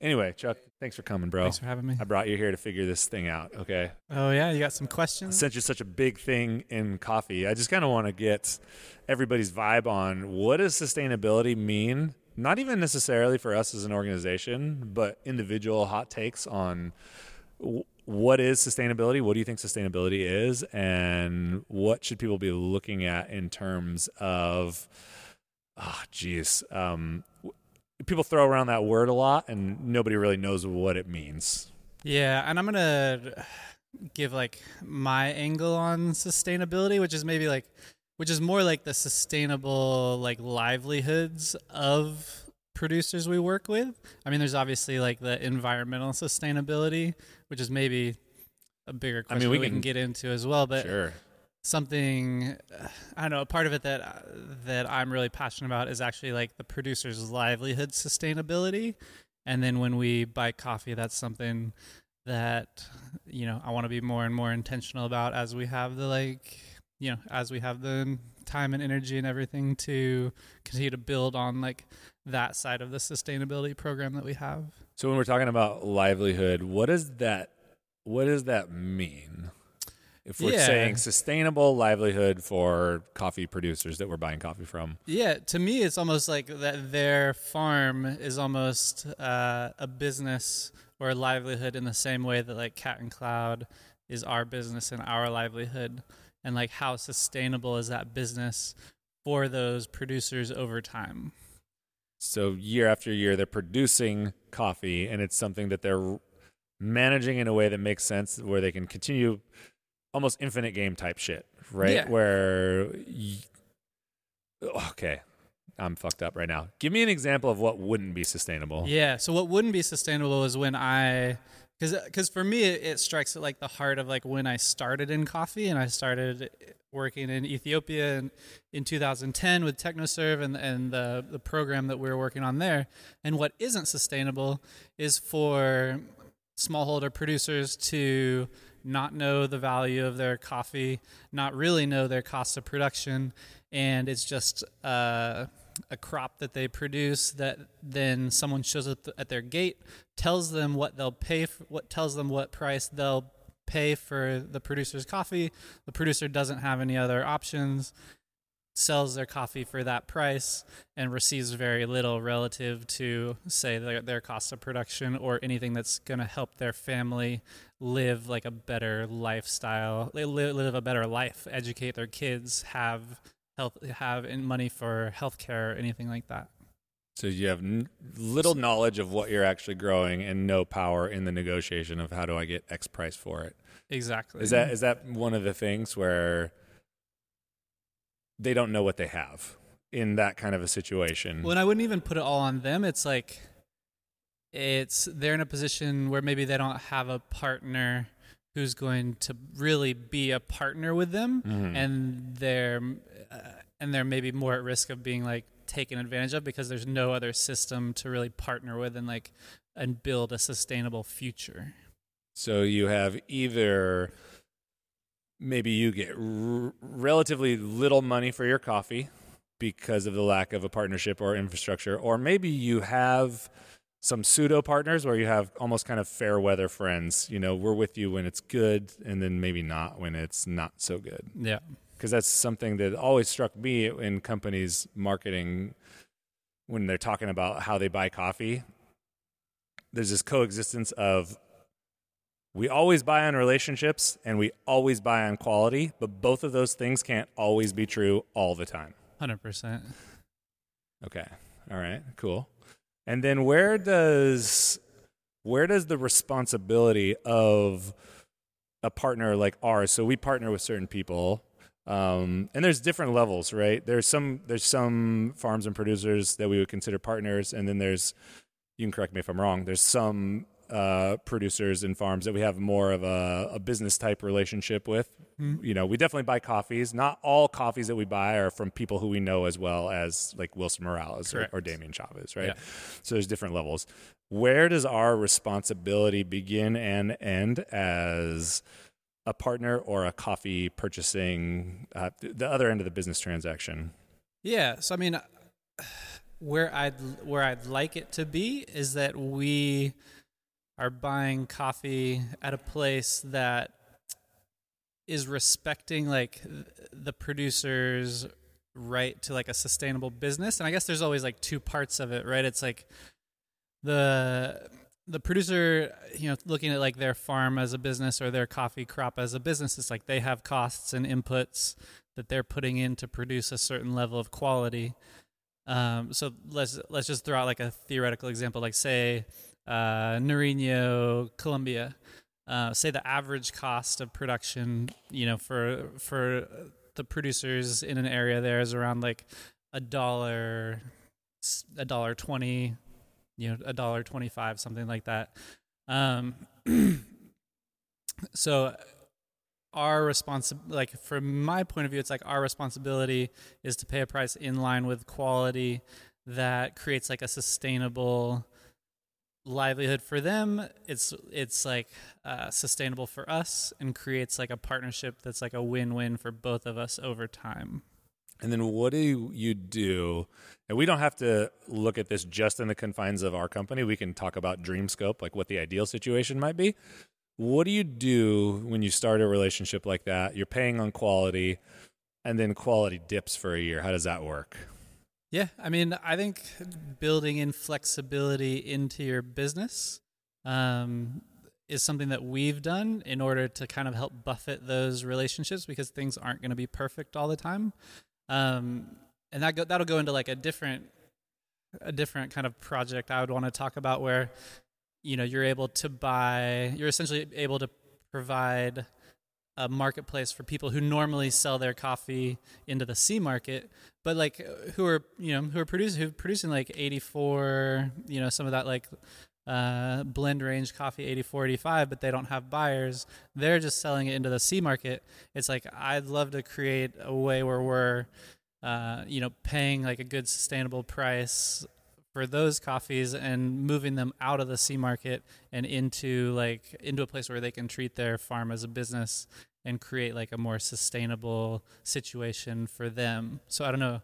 Anyway, Chuck, thanks for coming, bro. Thanks for having me. I brought you here to figure this thing out. Okay. Oh yeah, you got some questions? Since you're such a big thing in coffee, I just kind of want to get everybody's vibe on what does sustainability mean? Not even necessarily for us as an organization, but individual hot takes on w- what is sustainability? What do you think sustainability is? And what should people be looking at in terms of, ah, oh, geez, um, people throw around that word a lot and nobody really knows what it means. Yeah, and I'm going to give like my angle on sustainability, which is maybe like which is more like the sustainable like livelihoods of producers we work with. I mean, there's obviously like the environmental sustainability, which is maybe a bigger question I mean, we, we can, can, get into as well. But sure something uh, I don't know. A part of it that uh, that I'm really passionate about is actually like the producer's livelihood sustainability. And then when we buy coffee, that's something that you know I want to be more and more intentional about as we have the like you know as we have the time and energy and everything to continue to build on like that side of the sustainability program that we have. So when we're talking about livelihood, what does that what does that mean? If we're yeah. saying sustainable livelihood for coffee producers that we're buying coffee from. Yeah, to me, it's almost like that their farm is almost uh, a business or a livelihood in the same way that like Cat and Cloud is our business and our livelihood, and like how sustainable is that business for those producers over time. So year after year, they're producing coffee, and it's something that they're managing in a way that makes sense, where they can continue almost infinite game type shit, right? Yeah. Where, okay, I'm fucked up right now. Give me an example of what wouldn't be sustainable. Yeah. So what wouldn't be sustainable is when I, because because for me it, it, strikes at like the heart of like when I started in coffee and I started working in Ethiopia in, in 2010 with TechnoServe and and the the program that we were working on there. And what isn't sustainable is for smallholder producers to not know the value of their coffee, not really know their cost of production, and it's just uh, a crop that they produce that then someone shows up at their gate, tells them what they'll pay, for, what tells them what price they'll pay for the producer's coffee. The producer doesn't have any other options, sells their coffee for that price and receives very little relative to say their, their cost of production or anything that's going to help their family live like a better lifestyle live, live a better life educate their kids have health have money for healthcare or anything like that so you have n- little knowledge of what you're actually growing and no power in the negotiation of how do I get X price for it. Exactly. Is that is that one of the things where they don't know what they have in that kind of a situation. Well, and I wouldn't even put it all on them. It's like it's they're in a position where maybe they don't have a partner who's going to really be a partner with them, mm-hmm. and they're uh, and they're maybe more at risk of being like taken advantage of because there's no other system to really partner with and like and build a sustainable future. So you have either maybe you get r- relatively little money for your coffee because of the lack of a partnership or infrastructure, or maybe you have some pseudo partners where you have almost kind of fair weather friends. You know, we're with you when it's good, and then maybe not when it's not so good. Yeah, because that's something that always struck me in companies marketing when they're talking about how they buy coffee. There's this coexistence of we always buy on relationships and we always buy on quality, but both of those things can't always be true all the time. 100%. Okay. All right. Cool. And then where does where does the responsibility of a partner like ours so we partner with certain people um, and there's different levels right there's some there's some farms and producers that we would consider partners and then there's you can correct me if i'm wrong there's some uh, producers and farms that we have more of a, a business type relationship with. Mm-hmm. You know, we definitely buy coffees. Not all coffees that we buy are from people who we know as well as like Wilson Morales or, or, Damien Chavez, right? Yeah. So there's different levels. Where does our responsibility begin and end as a partner or a coffee purchasing uh, the other end of the business transaction? Yeah. So I mean where I'd where I'd like it to be is that we are buying coffee at a place that is respecting like the producer's right to like a sustainable business. And i guess there's always like two parts of it right? It's like the the producer you know looking at like their farm as a business or their coffee crop as a business it's like they have costs and inputs that they're putting in to produce a certain level of quality. Um, so let's let's just throw out like a theoretical example. Like say uh, Nariño, Colombia uh, say the average cost of production, you know, for for the producers in an area there is around like a dollar, a dollar twenty, you know, a dollar twenty five, something like that. Um, so our responsibility, like from my point of view, it's like our responsibility is to pay a price in line with quality that creates like a sustainable livelihood for them it's it's like uh, sustainable for us and creates like a partnership that's like a win-win for both of us over time. And then what do you do? And we don't have to look at this just in the confines of our company. We can talk about dream scope like what the ideal situation might be. What do you do when you start a relationship like that? You're paying on quality and then quality dips for a year. How does that work yeah, I mean, I think building in flexibility into your business um, is something that we've done in order to kind of help buffet those relationships because things aren't going to be perfect all the time. Um, and that go, that'll go into like a different a different kind of project I would want to talk about where you know you're able to buy you're essentially able to provide a marketplace for people who normally sell their coffee into the C market, but like who are you know who are producing who are producing like 84, you know some of that like uh, blend range coffee 84, 85, but they don't have buyers. They're just selling it into the C market. It's like I'd love to create a way where we're uh, you know paying like a good sustainable price for those coffees and moving them out of the C market and into like into a place where they can treat their farm as a business and create like a more sustainable situation for them. So I don't know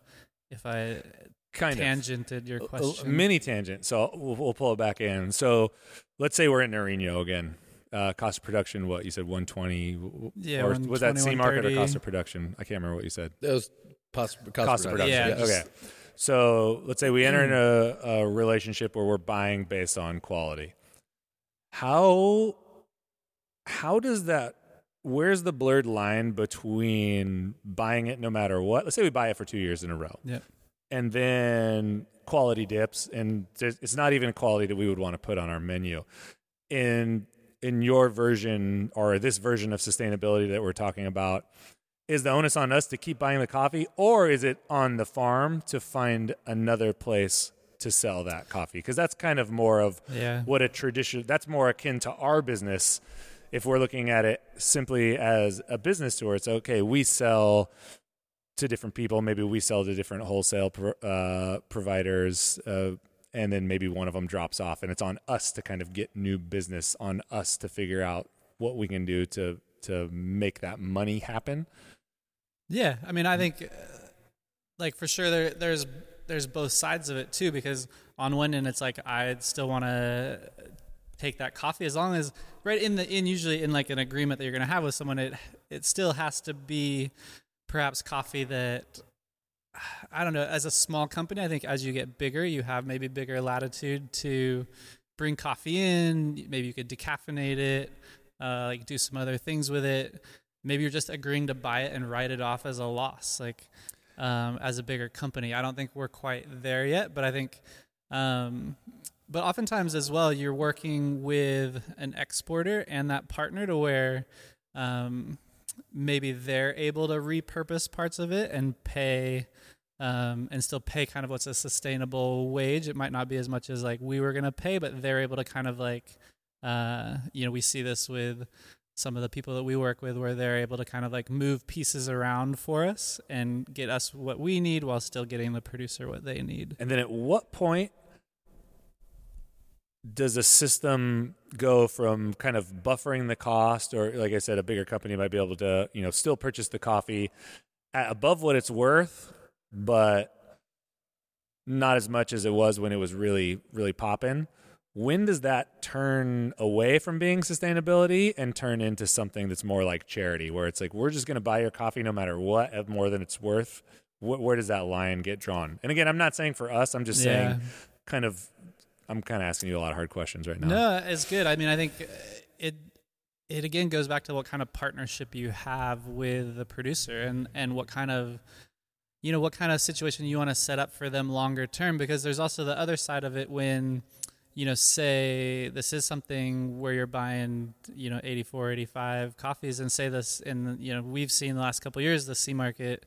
if I kind of tangented of. your question. A, a mini tangent. So we'll, we'll, pull it back in. So let's say we're in Nariño again. Uh, cost of production, what you said, 120? Yeah, or was that C market or cost of production? I can't remember what you said. It was cost, cost, cost of production. Yeah, yeah. okay. So let's say we enter hmm. in a, a relationship where we're buying based on quality. How how does that where's the blurred line between buying it no matter what? Let's say we buy it for two years in a row. Yeah. And then quality dips, and it's not even a quality that we would want to put on our menu. In in your version or this version of sustainability that we're talking about, is the onus on us to keep buying the coffee, or is it on the farm to find another place to sell that coffee? Because that's kind of more of yeah. what a tradition. That's more akin to our business. If we're looking at it simply as a business tour, it's okay. We sell to different people. Maybe we sell to different wholesale pro, uh, providers. Uh, and then maybe one of them drops off and it's on us to kind of get new business on us to figure out what we can do to to make that money happen yeah, I mean, I think, uh, like for sure, there there's there's both sides of it too. Because on one end, it's like I'd still want to take that coffee as long as right in the in usually in like an agreement that you're going to have with someone. It it still has to be perhaps coffee that I don't know. As a small company, I think as you get bigger, you have maybe bigger latitude to bring coffee in. Maybe you could decaffeinate it, uh, like do some other things with it maybe you're just agreeing to buy it and write it off as a loss like um, as a bigger company. I don't think we're quite there yet but i think um, but oftentimes as well you're working with an exporter and that partner to where um, maybe they're able to repurpose parts of it and pay um, and still pay kind of what's a sustainable wage. It might not be as much as like we were going to pay but they're able to kind of like uh, you know we see this with some of the people that we work with where they're able to kind of like move pieces around for us and get us what we need while still getting the producer what they need. And then at what point does a system go from kind of buffering the cost or like I said a bigger company might be able to, you know, still purchase the coffee at above what it's worth, but not as much as it was when it was really really popping. When does that turn away from being sustainability and turn into something that's more like charity, where it's like we're just going to buy your coffee no matter what, at more than it's worth? Wh- where does that line get drawn? And again, I'm not saying for us. I'm just Yeah. saying, kind of. I'm kind of asking you a lot of hard questions right now. No, it's good. I mean, I think uh, it it again goes back to what kind of partnership you have with the producer and and what kind of you know what kind of situation you want to set up for them longer term because there's also the other side of it when you know say this is something where you're buying you know 84 85 coffees and say this in you know we've seen the last couple of years the C market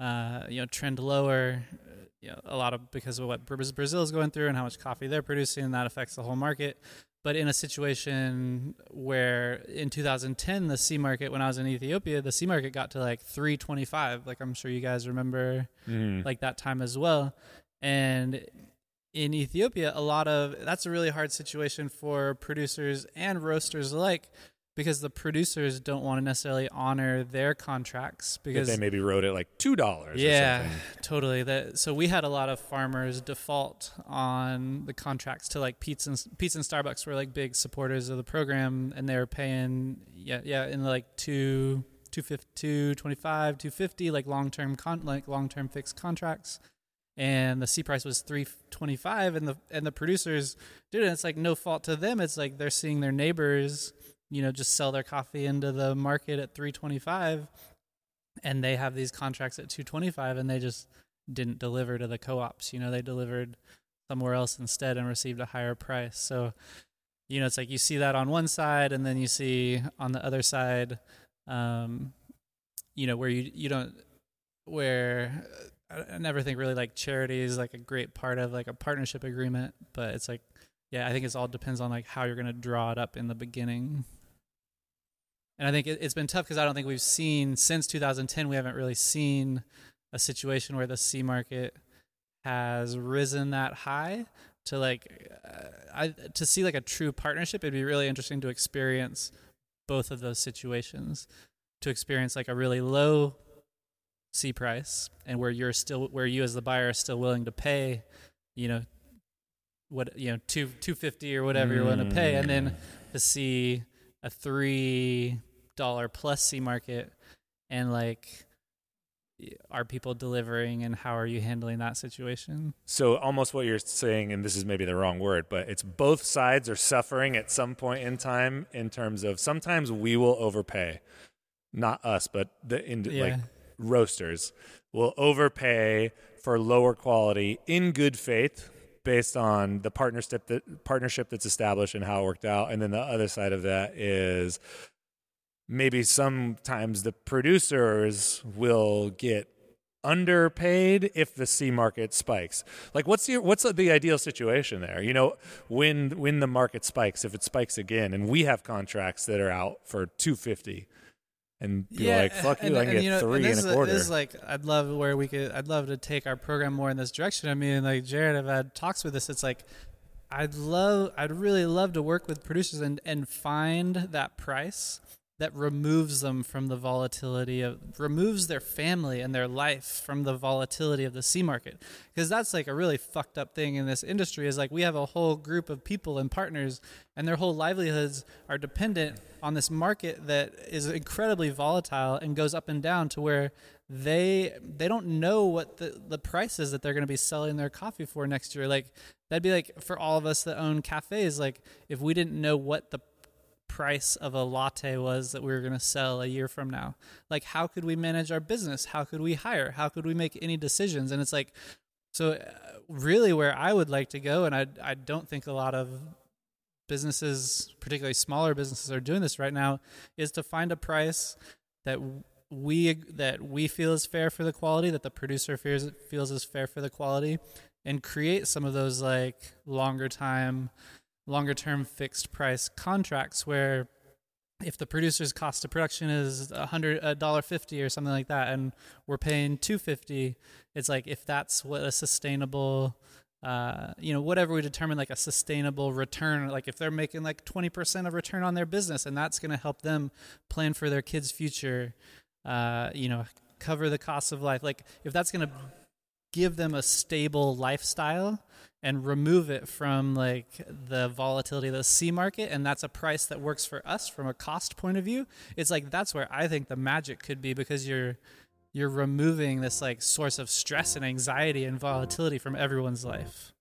uh, you know trend lower uh, you know, a lot of because of what Brazil is going through and how much coffee they're producing, and that affects the whole market. But in a situation where in 2010 the C market, when I was in Ethiopia, the C market got to like 325. Like I'm sure you guys remember Mhm. like that time as well. And in Ethiopia, a lot of that's a really hard situation for producers and roasters alike because the producers don't want to necessarily honor their contracts because they maybe wrote it like two dollars. yeah, Or something. totally. That so we had a lot of farmers default on the contracts to like Peet's and Peet's and Starbucks were like big supporters of the program, and they were paying yeah yeah in like two two fifty two twenty five two fifty like long term con like long term fixed contracts. And the C price was three twenty five, and the and the producers did it. It's like no fault to them. It's like they're seeing their neighbors, you know, just sell their coffee into the market at three twenty five, and they have these contracts at 225 and they just didn't deliver to the co-ops you know they delivered somewhere else instead and received a higher price so you know it's like you see that on one side and then you see on the other side um you know where you you don't where I, never think really like charity is like a great part of like a partnership agreement but it's like yeah i think it's all depends on like how you're going to draw it up in the beginning and I think it, it's been tough because I don't think we've seen since 2010 we haven't really seen a situation where the C market has risen that high to like uh, I to see like a true partnership. It'd be really interesting to experience both of those situations. To experience like a really low C price and where you're still where you as the buyer are still willing to pay, you know, what you know two two fifty or whatever you're willing to pay, and then mm. to see a three dollar plus C market and like are people delivering and how are you handling that situation? So almost what you're saying, and this is maybe the wrong word, but it's both sides are suffering at some point in time in terms of sometimes we will overpay, not us, but the in, Yeah. like roasters will overpay for lower quality in good faith based on the partnership that partnership that's established and how it worked out. And then the other side of that is maybe sometimes the producers will get underpaid if the C market spikes. Like what's your what's the ideal situation there? You know, when when the market spikes, if it spikes again and we have contracts that are out for 250 and be like fuck you, I can get 3 this and a is- quarter. This is like I'd love where we could. I'd love to take our program more in this direction. I mean, like Jared, I've had talks with this. It's like I'd love, I'd really love to work with producers and and find that price that removes them from the volatility of removes their family and their life from the volatility of the C market. Because that's like a really fucked up thing in this industry is like we have a whole group of people and partners and their whole livelihoods are dependent on this market that is incredibly volatile and goes up and down to where they they don't know what the the price is that they're going to be selling their coffee for next year. Like that'd be like for all of us that own cafes like if we didn't know what the price of a latte was that we were going to sell a year from now. Like, how could we manage our business? How could we hire? How could we make any decisions? And it's like, so uh, really, where I would like to go, and I I don't think a lot of businesses, particularly smaller businesses, are doing this right now, is to find a price that we that we feel is fair for the quality, that the producer feels feels is fair for the quality, and create some of those like longer time longer term fixed price contracts where if the producer's cost of production is a hundred a dollar fifty or something like that and we're paying two fifty it's like if that's what a sustainable uh, you know whatever we determine like a sustainable return like if they're making like 20% of return on their business and that's going to help them plan for their kids future uh, you know cover the cost of life like if that's going to give them a stable lifestyle and remove it from like the volatility of the C market and that's a price that works for us from a cost point of view it's like that's where I think the magic could be because you're you're removing this like source of stress and anxiety and volatility from everyone's life.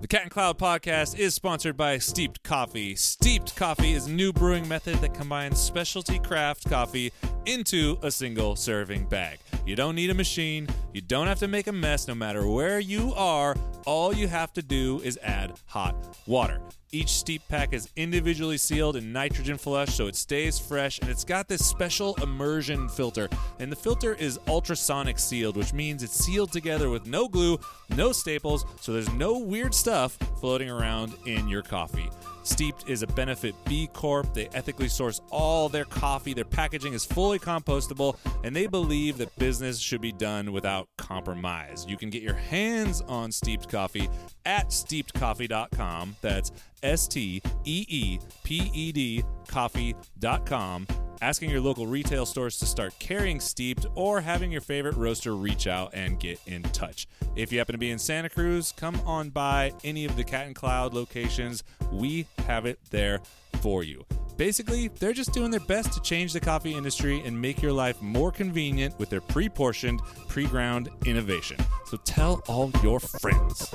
The Cat and Cloud podcast is sponsored by Steeped Coffee. Steeped Coffee is a new brewing method that combines specialty craft coffee into a single serving bag. You don't need a machine, you don't have to make a mess no matter where you are. All you have to do is add hot water. Each steep pack is individually sealed and nitrogen flush so it stays fresh, and it's got this special immersion filter. And the filter is ultrasonic sealed, which means it's sealed together with no glue, no staples, so there's no weird stuff floating around in your coffee. Steeped is a benefit B Corp. They ethically source all their coffee. Their packaging is fully compostable, and they believe that business should be done without compromise. You can get your hands on steeped coffee at steepedcoffee.com. That's S T E E P E D coffee.com. Asking your local retail stores to start carrying steeped or having your favorite roaster reach out and get in touch. If you happen to be in Santa Cruz, come on by any of the Cat and Cloud locations. We have it there for you. Basically, they're just doing their best to change the coffee industry and make your life more convenient with their pre portioned, pre ground innovation. So tell all your friends.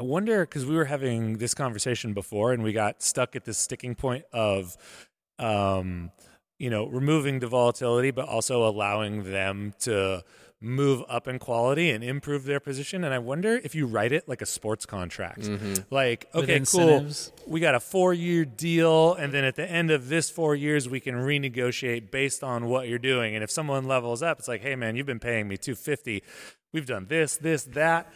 I wonder because we were having this conversation before and we got stuck at this sticking point of, um, you know, removing the volatility, but also allowing them to move up in quality and improve their position. And I wonder if you write it like a sports contract. Like, okay, cool. We got a four year deal. And then at the end of this four years, we can renegotiate based on what you're doing. And if someone levels up, it's like, hey, man, you've been paying me 250 We've done this, this, that.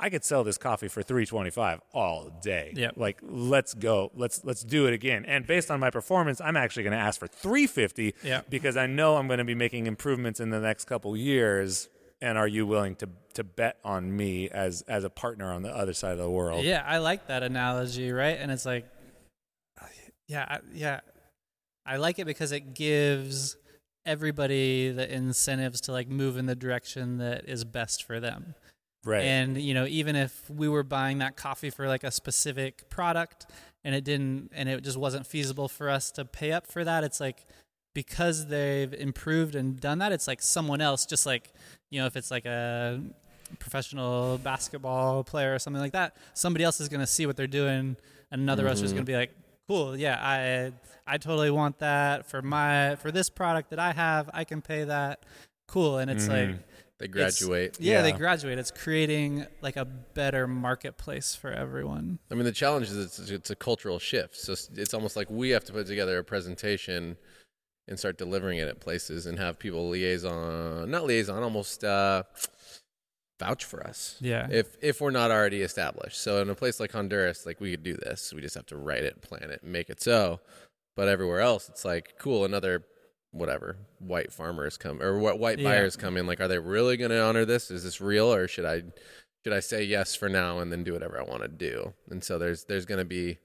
I could sell this coffee for 325 all day. Yep. Like let's go. Let's let's do it again. And based on my performance, I'm actually going to ask for 350 Yeah. because I know I'm going to be making improvements in the next couple years and are you willing to to bet on me as as a partner on the other side of the world? Yeah, I like that analogy, right? And it's like, yeah, I- yeah, I like it because it gives everybody the incentives to like move in the direction that is best for them. Right. And you know, even if we were buying that coffee for like a specific product and it didn't and it just wasn't feasible for us to pay up for that, it's like because they've improved and done that, it's like someone else just like, you know, if it's like a professional basketball player or something like that, somebody else is going to see what they're doing and another roaster is mm-hmm. going to be like, "Cool, yeah, I I totally want that for my for this product that I have, I can pay that." Cool, and it's like mm-hmm. They graduate. yeah, they graduate. It's creating like a better marketplace for everyone. I mean, the challenge is it's, it's a cultural shift. So it's- it's almost like we have to put together a presentation and start delivering it at places and have people liaison, not liaison, almost uh, vouch for us. Yeah. If if we're not already established. So in a place like Honduras, like we could do this. We just have to write it, plan it, make it so. But everywhere else, it's like cool. Another whatever white farmers come or what white Yeah. buyers come in. Like, are they really going to honor this? Is this real, or should I should I say yes for now and then do whatever I want to do? And so there's there's going to be.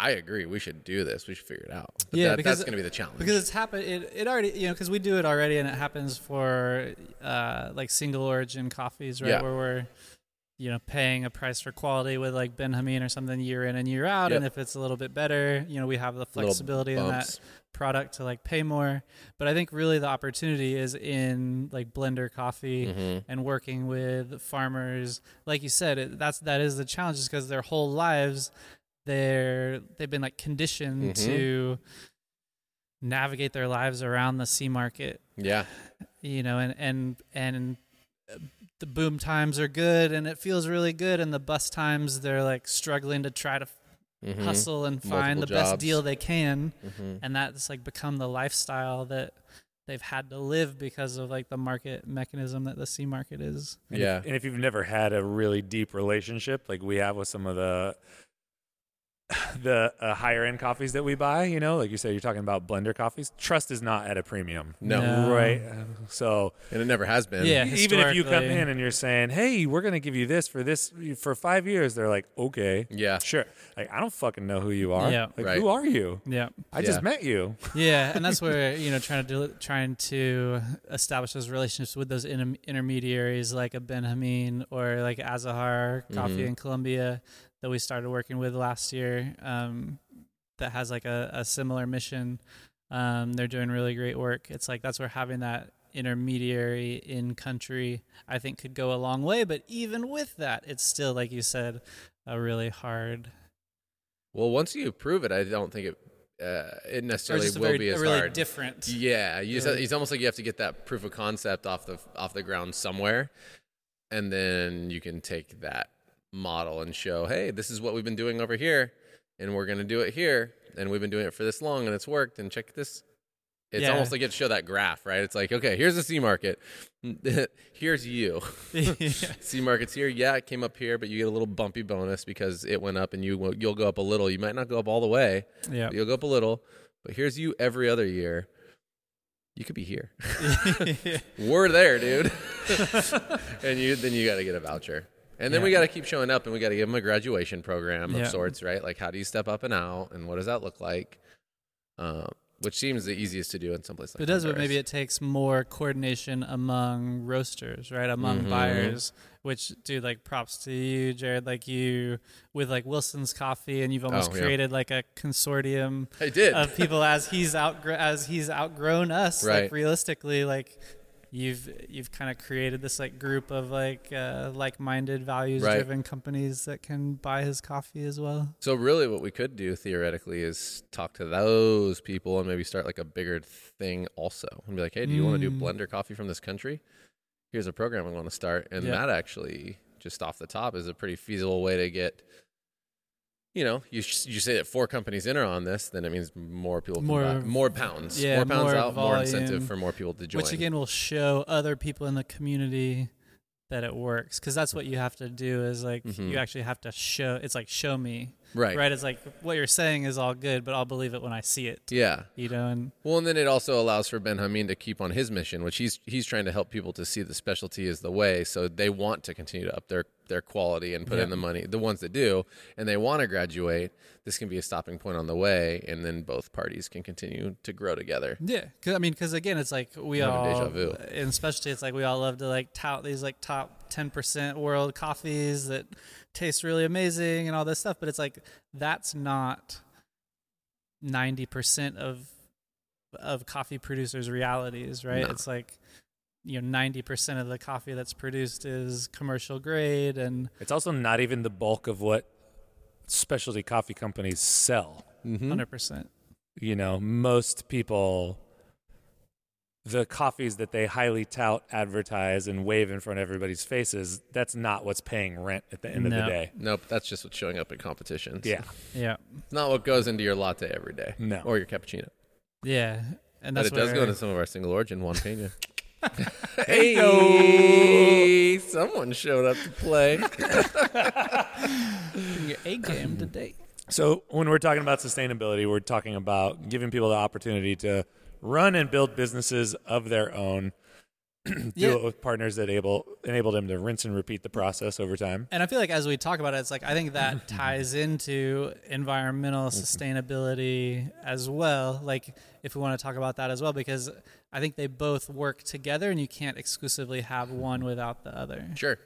I agree. We should do this. We should figure it out. But Yeah, that, because- that's going to be the challenge. Because it's happened. It, it already you know because we do it already and it happens for uh, like single origin coffees, right? Yeah. Where we're you know paying a price for quality with like Ben Hameen or something year in and year out, and if it's a little bit better, you know we have the flexibility in that. Product to like pay more. But I think really the opportunity is in like blender coffee Mhm. and working with farmers. Like you said, it, that's that is the challenge, is because their whole lives they're they've been like conditioned Mhm. to navigate their lives around the C market. Yeah. You know, and and and uh, the boom times are good and it feels really good and the bust times they're like struggling to try to Mhm. hustle and find Multiple the best deal they can Mhm. and that's like become the lifestyle that they've had to live because of like the market mechanism that the C market is. And Yeah. If, and if you've never had a really deep relationship like we have with some of the the uh, higher end coffees that we buy, you know, like you said, you're talking about blender coffees. Trust is not at a premium, No. No. right? So And it never has been. Yeah. even if you come in and you're saying, "Hey, we're going to give you this for this for five years," they're like, "Okay, Yeah. sure." Like I don't fucking know who you are. Yeah. like Right. who are you? Yeah. I just Yeah. met you. yeah, and that's where you know trying to do, trying to establish those relationships with those inter- intermediaries like a Ben Hameen or like Azahar Coffee Mhm. in Colombia that we started working with last year. Um, that has like a, a similar mission. Um, they're doing really great work. It's like that's where having that intermediary in country I think could go a long way. But even with that, it's still like you said, a really hard Well, once you prove it, I don't think it uh, it necessarily will very be a as really hard. different. Yeah, you just Really- it's almost like you have to get that proof of concept off the off the ground somewhere, and then you can take that model and show, hey, this is what we've been doing over here, and we're gonna do it here, and we've been doing it for this long, and it's worked, and check this. It's Yeah. almost like you have show that graph, right? It's like, okay, here's the C market, here's you. Yeah. C market's here. Yeah, it came up here, but you get a little bumpy bonus because it went up, and you you'll go up a little. You might not go up all the way, Yeah. you'll go up a little. But here's you every other year. You could be here. We're there, dude. and you then you got to get a voucher. And then we got to keep showing up and we got to give them a graduation program of Yeah. sorts, right? Like how do you step up and out and what does that look like? Uh, which seems the easiest to do in some place like it does, but maybe it takes more coordination among roasters, right? Among Mhm. buyers. Which, dude, like props to you, Jared. Like you with like Wilson's Coffee, and you've almost Oh, yeah. created like a consortium I did. of people as he's outgr- as he's outgrown us. Right. Like realistically, like you've you've kind of created this like group of like uh, like-minded, values-driven companies that can buy his coffee as well. So really, what we could do theoretically is talk to those people and maybe start like a bigger thing also, and be like, "Hey, do you want to do Mm. blender coffee from this country? Here's a program I want to start." And Yeah. that actually, just off the top, is a pretty feasible way to get. You know, you you say that four companies enter on this, then it means more people More- buy more pounds, yeah, more pounds more out, more incentive for more people to join. Which again will show other people in the community that it works because that's what you have to do is like Mhm. you actually have to show it's like show me right? right it's like what you're saying is all good but i'll believe it when i see it Yeah. you know and Well, and then it also allows for Ben Hameen to keep on his mission, which he's he's trying to help people to see the specialty is the way. So they want to continue to up their their quality and put Yeah. in the money. The ones that do, and they want to graduate. This can be a stopping point on the way, and then both parties can continue to grow together. Yeah, because i mean because again it's like we all deja vu. and especially it's like we all love to like tout these like top 10% world coffees that taste really amazing and all this stuff but it's like that's not 90% of of coffee producers realities right No. it's like you know 90% of the coffee that's produced is commercial grade and It's also not even the bulk of what specialty coffee companies sell. Mm-hmm. 100% You know, most people, the coffees that they highly tout, advertise, and wave in front of everybody's faces, that's not what's paying rent at the end of the No. day. Nope, that's just what's showing up in competitions. Yeah. yeah it's not what goes into your latte every day No. or your cappuccino, yeah and but it does go into some of our single origin Juan Pena. Hey-o. someone showed up to play. your A game today. So when we're talking about sustainability, we're talking about giving people the opportunity to run and build businesses of their own. Do Yeah. it with partners that able enabled them to rinse and repeat the process over time. And I feel like as we talk about it, it's like I think that ties into environmental sustainability as well. Like if we want to talk about that as well, because I think they both work together, and you can't exclusively have one without the other. Sure.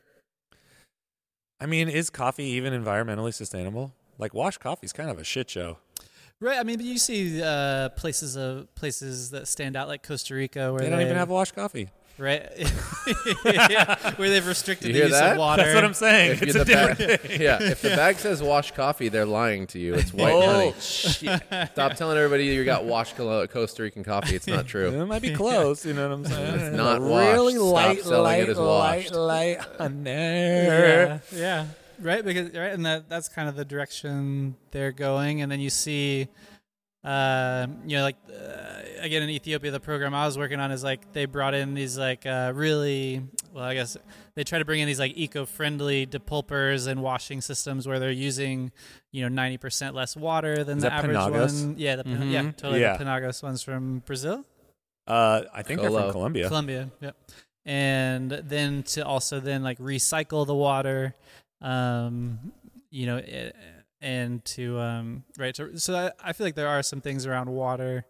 I mean, is coffee even environmentally sustainable? Like wash coffee is kind of a shit show. Right. I mean, but you see uh, places of places that stand out, like Costa Rica, where They don't even have washed coffee. Right, yeah, where they've restricted You the use that? of water. That's what I'm saying. If It's a different bag, thing. yeah, if the bag says wash coffee, they're lying to you. It's white Oh, honey. Stop telling everybody you got washed Costa Rican coffee. It's not true. It might be close, you know what I'm saying? It's not really washed. Stop light, selling light, it as light, light honey. yeah, yeah, right. Because right, and that that's kind of the direction they're going. And then you see uh, you know, like uh, again in Ethiopia, the program I was working on is like they brought in these like uh, really well, I guess they try to bring in these like eco-friendly depulpers and washing systems where they're using you know ninety percent less water than Is the average Penagos? one. Yeah, the, Mhm. yeah, totally. Yeah. The Penagos ones from Brazil. Uh, I think they're from Colombia. Colombia. Yep. And then to also then like recycle the water, um, you know, eh, and to um, right. So, so I, I feel like there are some things around water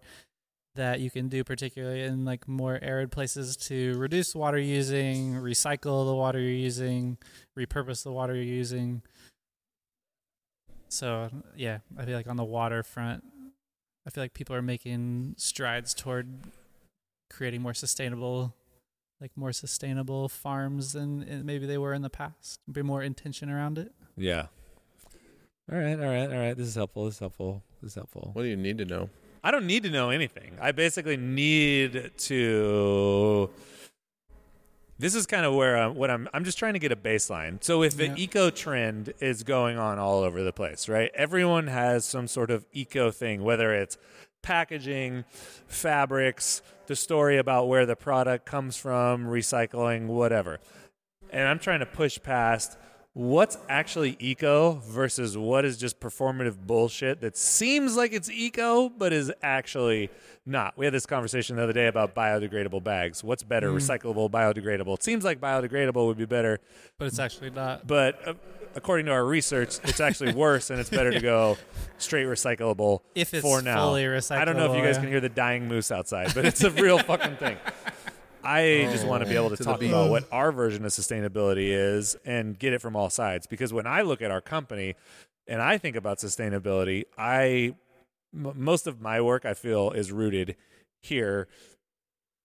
that you can do, particularly in like more arid places, to reduce water using, recycle the water you're using, repurpose the water you're using. So yeah, I feel like on the water front, I feel like people are making strides toward creating more sustainable like more sustainable farms than maybe they were in the past be more intention around it Yeah. All right, all right, all right. This is helpful. This is helpful. This is helpful. What do you need to know? I don't need to know anything. I basically need to. This is kind of where I'm. What I'm. I'm just trying to get a baseline. So if the Yeah. eco trend is going on all over the place, right? Everyone has some sort of eco thing, whether it's packaging, fabrics, the story about where the product comes from, recycling, whatever. And I'm trying to push past what's actually eco versus what is just performative bullshit that seems like it's eco but is actually not. We had this conversation the other day about biodegradable bags. What's better, recyclable, biodegradable? It seems like biodegradable would be better, but it's actually not but uh, according to our research, it's actually worse and it's better to go straight recyclable If it's for now. fully I don't know if you guys yeah. can hear the dying moose outside, but it's a real fucking thing. I just want to be able to, To talk about what our version of sustainability is and get it from all sides. Because when I look at our company and I think about sustainability, I m- most of my work I feel is rooted here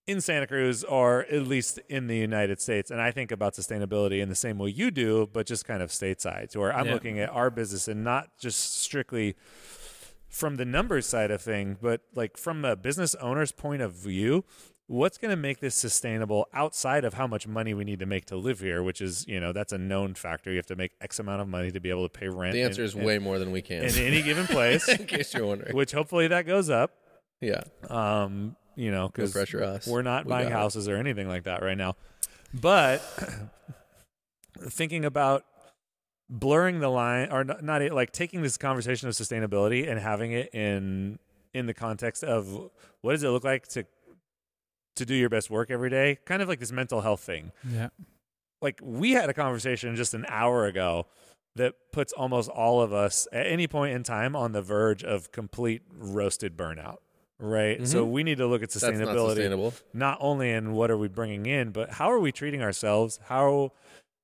in Santa Cruz or at least in the United States. And I think about sustainability in the same way you do, but just kind of stateside, where I'm Yeah. looking at our business and not just strictly from the numbers side of thing, but like from a business owner's point of view, what's going to make this sustainable outside of how much money we need to make to live here, which is, you know, that's a known factor. You have to make X amount of money to be able to pay rent. The answer in- is in- way more than we can. in any given place, in case you're wondering. which hopefully that goes up. Yeah. Um, you know, because pressure us. we're not We buying got it. houses or anything like that right now. But thinking about blurring the line, or not, not like taking this conversation of sustainability and having it in in the context of what does it look like to to do your best work every day, kind of like this mental health thing. yeah Like we had a conversation just an hour ago that puts almost all of us at any point in time on the verge of complete roasted burnout. Right. So Mhm. we need to look at That's not sustainability sustainable. not only in what are we bringing in, but how are we treating ourselves? How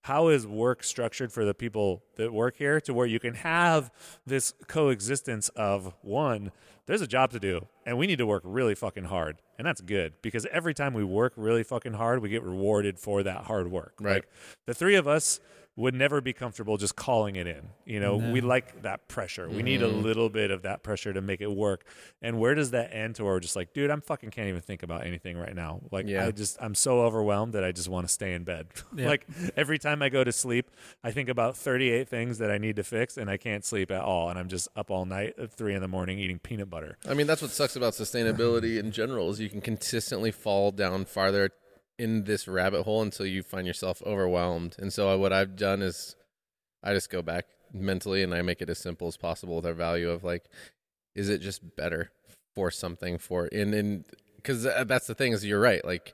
how is work structured for the people that work here to where you can have this coexistence of one, there's a job to do and we need to work really fucking hard. And that's good because every time we work really fucking hard, we get rewarded for that hard work. Right. Like the three of us would never be comfortable just calling it in. You know, we like that pressure. We need a Mm-hmm. little bit of that pressure to make it work. And where does that end to where we're just like, dude, I'm fucking can't even think about anything right now. Like Yeah. I just I'm so overwhelmed that I just want to stay in bed. Yeah. like every time I go to sleep, I think about 38 things that I need to fix and I can't sleep at all and I'm just up all night at 3 in the morning eating peanut butter. I mean, that's what sucks about sustainability in general is you can consistently fall down farther in this rabbit hole until you find yourself overwhelmed. And so uh, what I've done is I just go back mentally and I make it as simple as possible with our value of like, is it just better for something for and and because uh, that's the thing is you're right like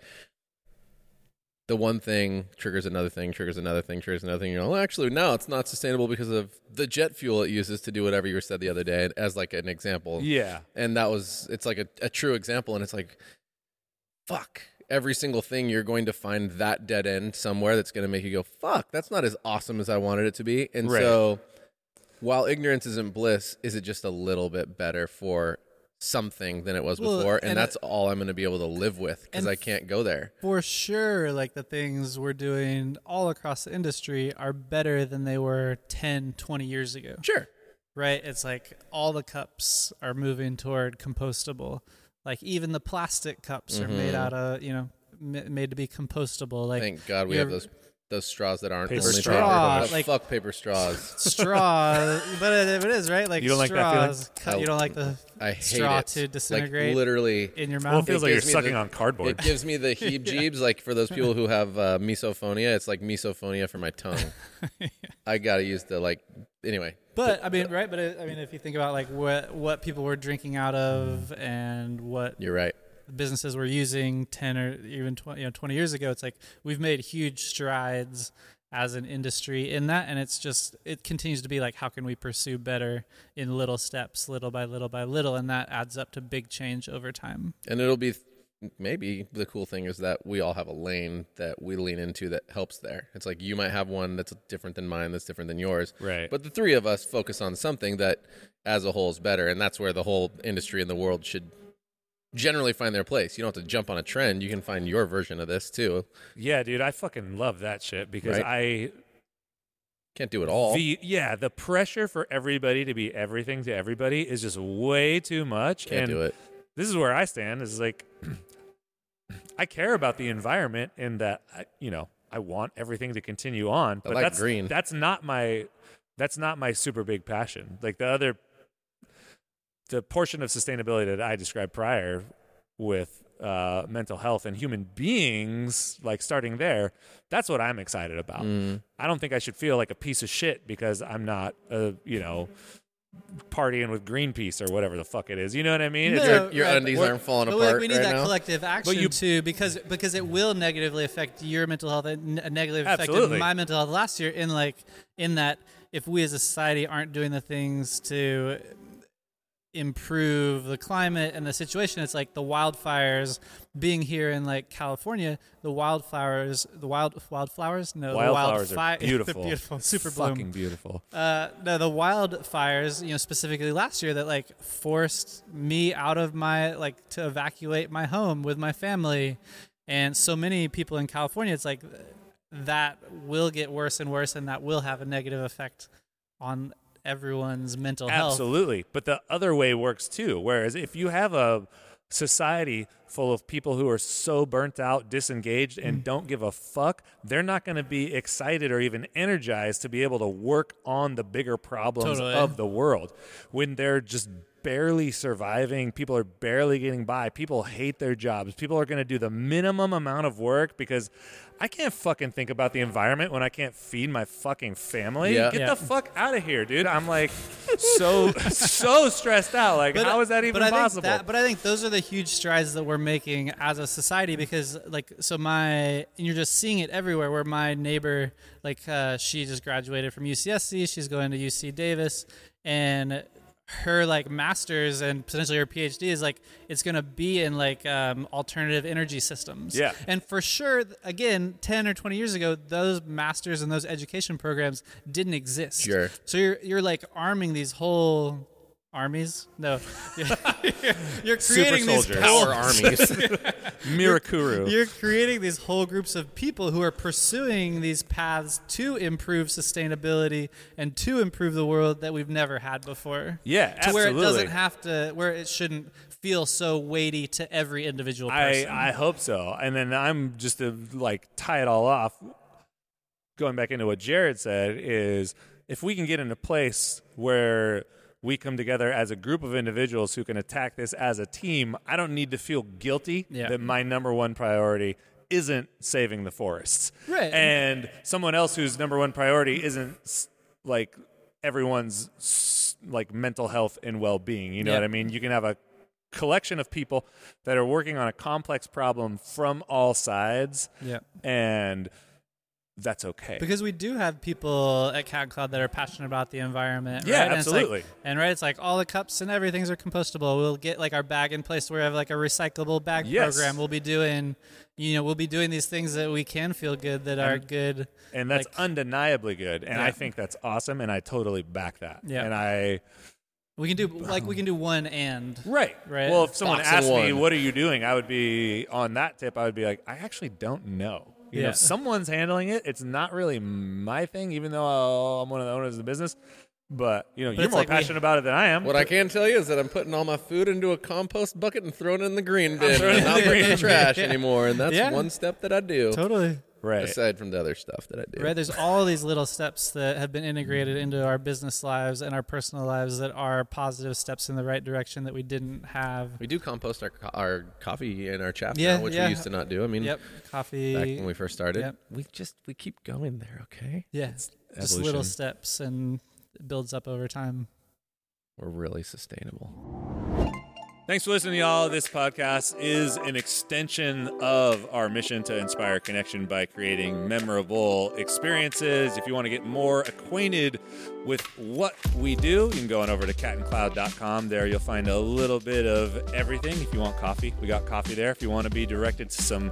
the one thing triggers another thing, triggers another thing, triggers another thing. You know, well, actually, no, it's not sustainable because of the jet fuel it uses to do whatever you said the other day, as like an example Yeah. and that was it's like a, a true example and it's like fuck every single thing you're going to find that dead end somewhere that's going to make you go fuck that's not as awesome as i wanted it to be. And Right. so while ignorance isn't bliss is it just a little bit better for something than it was Well, before? And, and that's all i'm going to be able to live with because i can't go there. for sure like the things we're doing all across the industry are better than they were 10 20 years ago. Sure. Right? It's like all the cups are moving toward compostable like even the plastic cups are made Mhm. out of you know m- made to be compostable like thank god we have those those straws that aren't Paper only straw. paper. Oh, Like- fuck paper straws. straw, but it, it is right. Like You don't like that feeling? straws. cut- you don't like the I hate straw it. to disintegrate Like literally, in your Well, it mouth. feels like you're sucking the- on cardboard. it gives me the heebs-jeebs. Like for those people who have uh, misophonia, it's like misophonia for my tongue. I gotta use the like. Anyway, But I mean, right? But it, I mean, if you think about like what what people were drinking out of and what you're right. Businesses were using ten or even 20, you know, 20 years ago, it's like we've made huge strides as an industry in that, and it's just it continues to be like how can we pursue better in little steps, little by little by little, and that adds up to big change over time. And it'll be maybe the cool thing is that we all have a lane that we lean into that helps there. It's like you might have one that's different than mine, that's different than yours. Right. But the three of us focus on something that as a whole is better. And that's where the whole industry in the world should generally find their place. You don't have to jump on a trend. You can find your version of this too. yeah, dude, I fucking love that shit because I Can't do it all. the yeah the pressure for everybody to be everything to everybody is just way too much. Can't and do it. this is where I stand. Is like I care about the environment and that I, you know I want everything to continue on. But like that's green. That's not my that's not my super big passion. Like the other the portion of sustainability that I described prior with uh, mental health and human beings, like starting there, that's what I'm excited about. Mm. I don't think I should feel like a piece of shit because I'm not, uh, you know, partying with Greenpeace or whatever the fuck it is. You know what I mean? No, like- Your right, undies aren't falling But apart like, we need right that now. collective action you- too, because because it will negatively affect your mental health. and n- negatively affected Absolutely. my mental health last year. In like in that, if we as a society aren't doing the things to improve the climate and the situation, it's like the wildfires being here in like California. The wildflowers, the wild wildflowers, no, Wildflowers the are beautiful. beautiful, super bloom. fucking beautiful. Uh, no, the wildfires, you know, specifically last year that like forced me out of my like to evacuate my home with my family, and so many people in California. It's like that will get worse and worse, and that will have a negative effect on everyone's mental health. Absolutely. But the other way works too. Whereas if you have a society full of people who are so burnt out, disengaged, Mm. and don't give a fuck, they're not going to be excited or even energized to be able to work on the bigger problems Totally. of the world. When they're just barely surviving, people are barely getting by, people hate their jobs, people are going to do the minimum amount of work because I can't fucking think about the environment when I can't feed my fucking family. Yeah. Get Yeah. the fuck out of here, dude. I'm like so so stressed out. Like, how is that even but possible? That, but I think those are the huge strides that we're making as a society because, like, so my and you're just seeing it everywhere. Where my neighbor, like, uh, she just graduated from UCSC. She's going to UC Davis, and her like master's and potentially her PhD is like it's going to be in like um, alternative energy systems. Yeah. and for sure, again, ten or twenty years ago, those masters and those education programs didn't exist. Sure. So you're you're like arming these whole armies. No, you're creating these soldiers. Power armies. Mirakuru. You're creating these whole groups of people who are pursuing these paths to improve sustainability and to improve the world that we've never had before. Yeah, to where it doesn't have to, where it shouldn't feel so weighty to every individual I, person. I hope so. And then I'm just to like tie it all off. Going back into what Jared said is if we can get in a place where we come together as a group of individuals who can attack this as a team, I don't need to feel guilty Yeah. that my number one priority isn't saving the forests. Right. And someone else whose number one priority isn't like everyone's like mental health and well-being. You know Yeah. what I mean? You can have a collection of people that are working on a complex problem from all sides yeah. and that's okay. Because we do have people at Cat Cloud that are passionate about the environment. Yeah, right? And like- absolutely. And, right, it's like all the cups and everything's are compostable. We'll get like our bag in place. Where we have like a recyclable bag Yes. program. We'll be doing, you know, we'll be doing these things that we can feel good that are good. and that's like- undeniably good and I think that's awesome and I totally back that. Yeah. And I We can do like we can do one and. Right. Right. Well, if someone Box asked me, "What are you doing?" I would be on that tip. I would be like, "I actually don't know." You Yeah. if someone's handling it. It's not really my thing, even though I'm one of the owners of the business. But you know, you're more like we- passionate about it than I am. what I can tell you is that I'm putting all my food into a compost bucket and throwing it in the green bin. throwing it and not the putting it in the trash bin. anymore, and that's Yeah. one step that I do. Totally. Right. Aside from the other stuff that I do. Right, there's all these little steps that have been integrated into our business lives and our personal lives that are positive steps in the right direction that we didn't have. We do compost our our coffee and our chaff Yeah, now, which yeah. we used to not do. I mean, Yep, coffee. back when we first started, Yep. we just we keep going there. Okay, yeah, just little steps and it builds up over time. we're really sustainable. Thanks for listening, y'all. This podcast is an extension of our mission to inspire connection by creating memorable experiences. If you want to get more acquainted with what we do, you can go on over to catandcloud.com. There you'll find a little bit of everything. If you want coffee, we got coffee there. If you want to be directed to some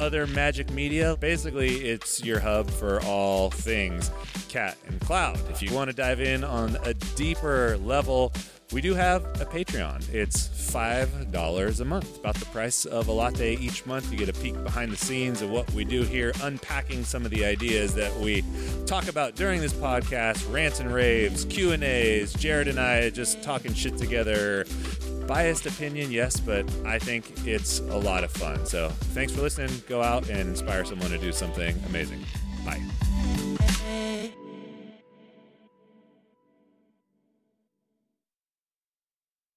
other magic media. Basically, it's your hub for all things cat and cloud. If you want to dive in on a deeper level, we do have a Patreon. It's $5 a month, about the price of a latte each month. You get a peek behind the scenes of what we do here, unpacking some of the ideas that we talk about during this podcast, rants and raves, Q&As, Jared and I just talking shit together. Biased opinion, yes, but I think it's a lot of fun. So, thanks for listening. Go out and inspire someone to do something amazing. Bye.